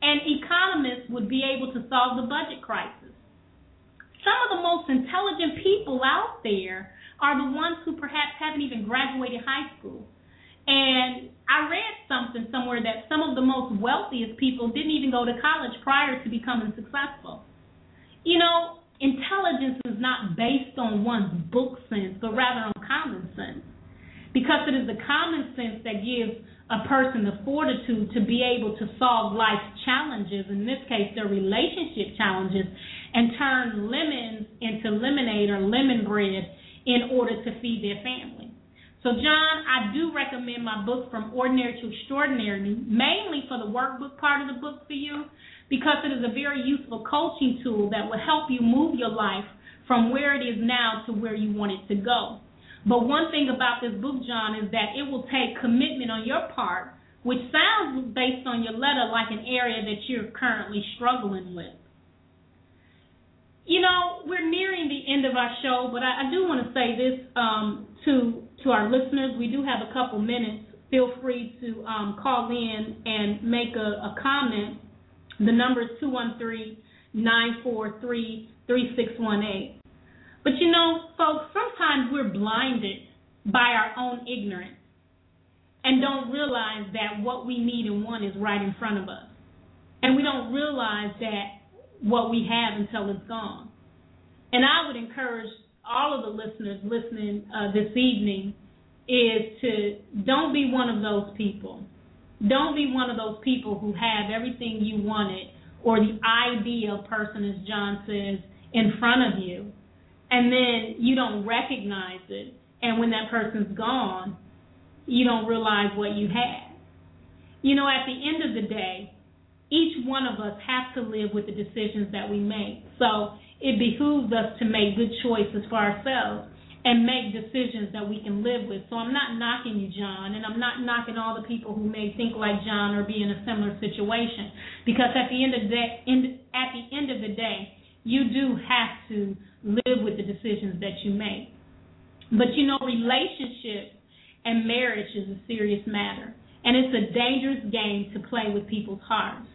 and economists would be able to solve the budget crisis some of the most intelligent people out there are the ones who perhaps haven't even graduated high school. And I read something somewhere that some of the most wealthiest people didn't even go to college prior to becoming successful. You know, intelligence is not based on one's book sense, but rather on common sense. Because it is the common sense that gives a person the fortitude to be able to solve life's challenges, in this case, their relationship challenges, and turn lemons into lemonade or lemon bread in order to feed their family. So, John, I do recommend my book From Ordinary to Extraordinary, mainly for the workbook part of the book for you, because it is a very useful coaching tool that will help you move your life from where it is now to where you want it to go. But one thing about this book, John, is that it will take commitment on your part, which sounds based on your letter like an area that you're currently struggling with. You know, we're nearing the end of our show, but I, I do want to say this um, to to our listeners. We do have a couple minutes. Feel free to um, call in and make a, a comment. The number is two one three nine four three three six one eight. But you know, folks, sometimes we're blinded by our own ignorance and don't realize that what we need and want is right in front of us. And we don't realize that what we have until it's gone. And I would encourage all of the listeners listening uh, this evening is to don't be one of those people. Don't be one of those people who have everything you wanted or the ideal person, as John says, in front of you, and then you don't recognize it. And when that person's gone, you don't realize what you had. You know, at the end of the day, each one of us have to live with the decisions that we make. So it behooves us to make good choices for ourselves and make decisions that we can live with. So I'm not knocking you, John, and I'm not knocking all the people who may think like John or be in a similar situation. Because at the end of the day, at the end of the day, you do have to live with the decisions that you make. But you know, relationships and marriage is a serious matter, and it's a dangerous game to play with people's hearts.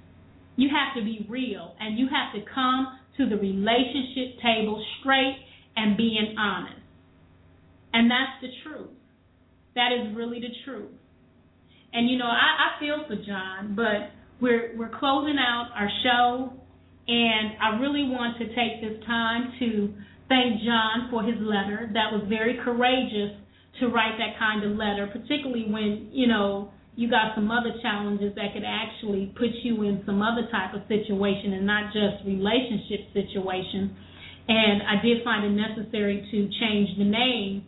You have to be real and you have to come to the relationship table straight and being honest. And that's the truth. That is really the truth. And you know, I, I feel for John, but we're we're closing out our show and I really want to take this time to thank John for his letter. That was very courageous to write that kind of letter, particularly when, you know, you got some other challenges that could actually put you in some other type of situation and not just relationship situation. And I did find it necessary to change the name.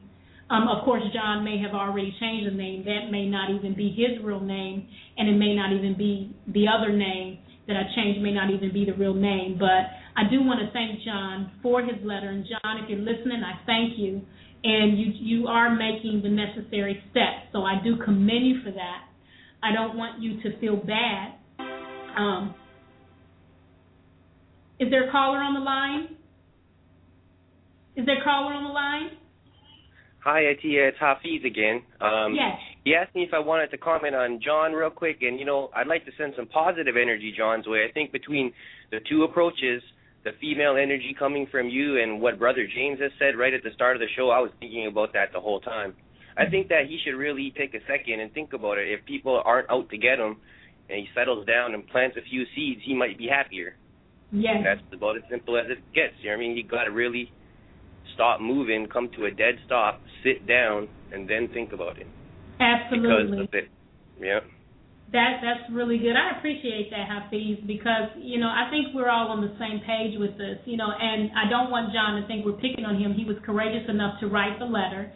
Um, of course, John may have already changed the name. That may not even be his real name, and it may not even be the other name that I changed may not even be the real name. But I do want to thank John for his letter. And John, if you're listening, I thank you. And you you are making the necessary steps. So I do commend you for that. I don't want you to feel bad. Um, is there a caller on the line? Is there a caller on the line? Hi, Atiya. It's Hafiz again. Um, yes. He asked me if I wanted to comment on John real quick, and you know, I'd like to send some positive energy John's way. I think between the two approaches, the female energy coming from you and what Brother James has said right at the start of the show, I was thinking about that the whole time. I think that he should really take a second and think about it. If people aren't out to get him, and he settles down and plants a few seeds, he might be happier. Yes. That's about as simple as it gets. You know what I mean? You got to really stop moving, come to a dead stop, sit down, and then think about it. Absolutely. Because of it. Yeah. That that's really good. I appreciate that, Hafiz, because you know I think we're all on the same page with this. You know, and I don't want John to think we're picking on him. He was courageous enough to write the letter,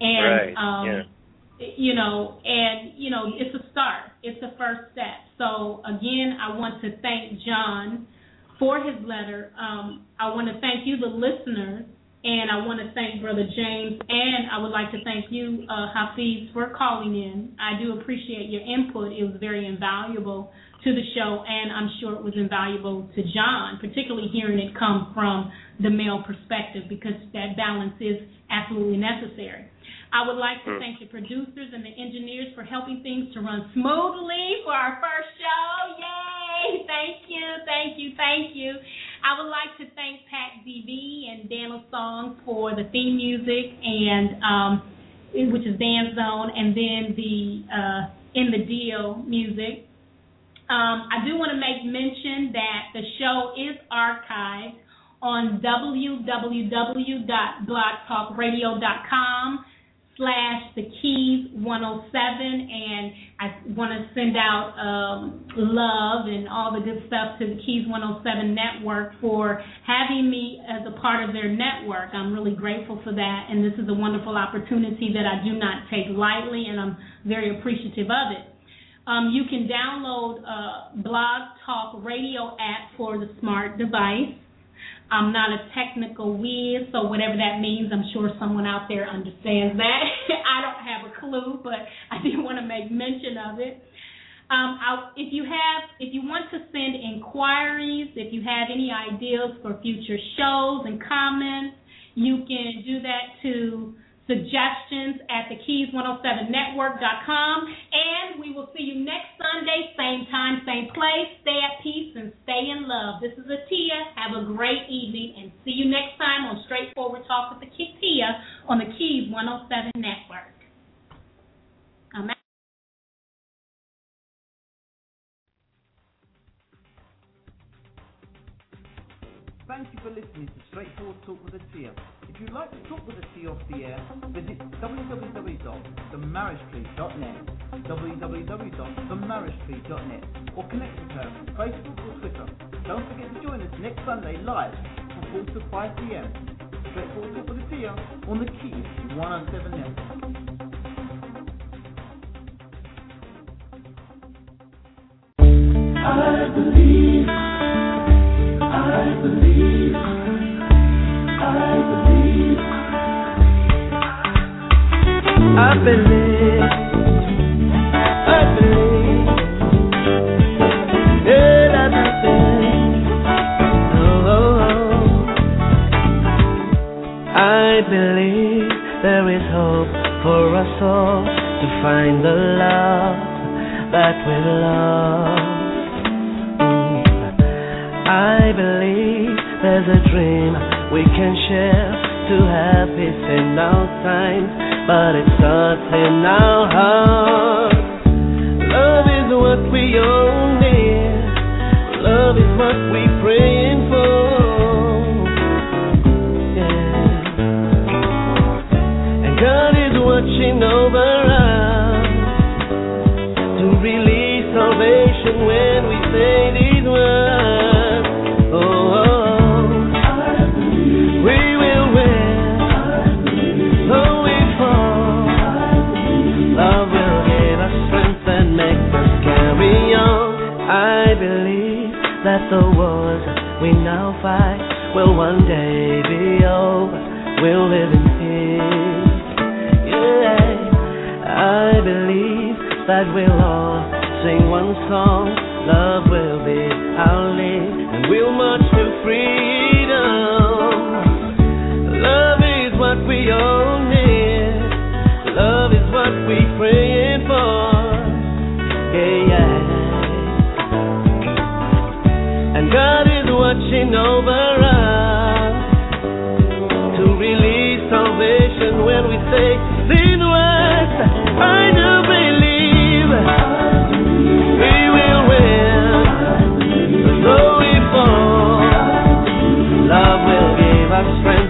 and right. um, yeah. you know, and you know, it's a start. It's the first step. So again, I want to thank John for his letter. Um, I want to thank you, the listeners, and I want to thank Brother James, and I would like to thank you, uh, Hafiz, for calling in. I do appreciate your input. It was very invaluable to the show, and I'm sure it was invaluable to John, particularly hearing it come from the male perspective, because that balance is absolutely necessary. I would like to thank the producers and the engineers for helping things to run smoothly for our first show. Yay! Thank you, thank you, thank you. I would like to thank Pat DB and Daniel Song for the theme music and um, which is Dance Zone, and then the uh, in the deal music. Um, I do want to make mention that the show is archived on www.blogtalkradio.com slash the keys 107 and I want to send out um, love and all the good stuff to the Keys 107 network for having me as a part of their network. I'm really grateful for that and this is a wonderful opportunity that I do not take lightly and I'm very appreciative of it. Um, you can download a Blog Talk Radio app for the smart device. I'm not a technical whiz, so whatever that means, I'm sure someone out there understands that. I don't have a clue, but I did want to make mention of it. Um, I, if you have, if you want to send inquiries, if you have any ideas for future shows and comments, you can do that to suggestions at the keys107network.com. And we will see you next Sunday, same time, same place. Stay at peace and stay in love. This is Atiya. Have a great evening and see you next time on Straightforward Talk with the Tia on the Keys 107 Network. Thank you for listening to Straightforward Talk with a Atiya. If you'd like to talk with Atiya off the air, visit www.themarriagetree.net, www.themarriagetree.net, or connect with her on Facebook or Twitter. Don't forget to join us next Sunday live from 4 to 5 p.m. Straightforward Talk with Atiya on the Key 107 Network. I believe, Oh, oh, oh. there's hope for us all to find the love that we love. I believe there's a dream we can share to have peace in our times, but it starts in our hearts. Love is what we all need. Love is what we praying for. And God is watching over us to release salvation when we say these words. That the wars we now fight will one day be over. We'll live in peace. Yeah, I believe that we'll all sing one song. Love will be our lead, and we'll march to freedom. Love is what we all need. Love is what we praying for. Yeah, yeah. Watching over us to release salvation when we say these words. I do believe we will win. Though we fall, love will give us strength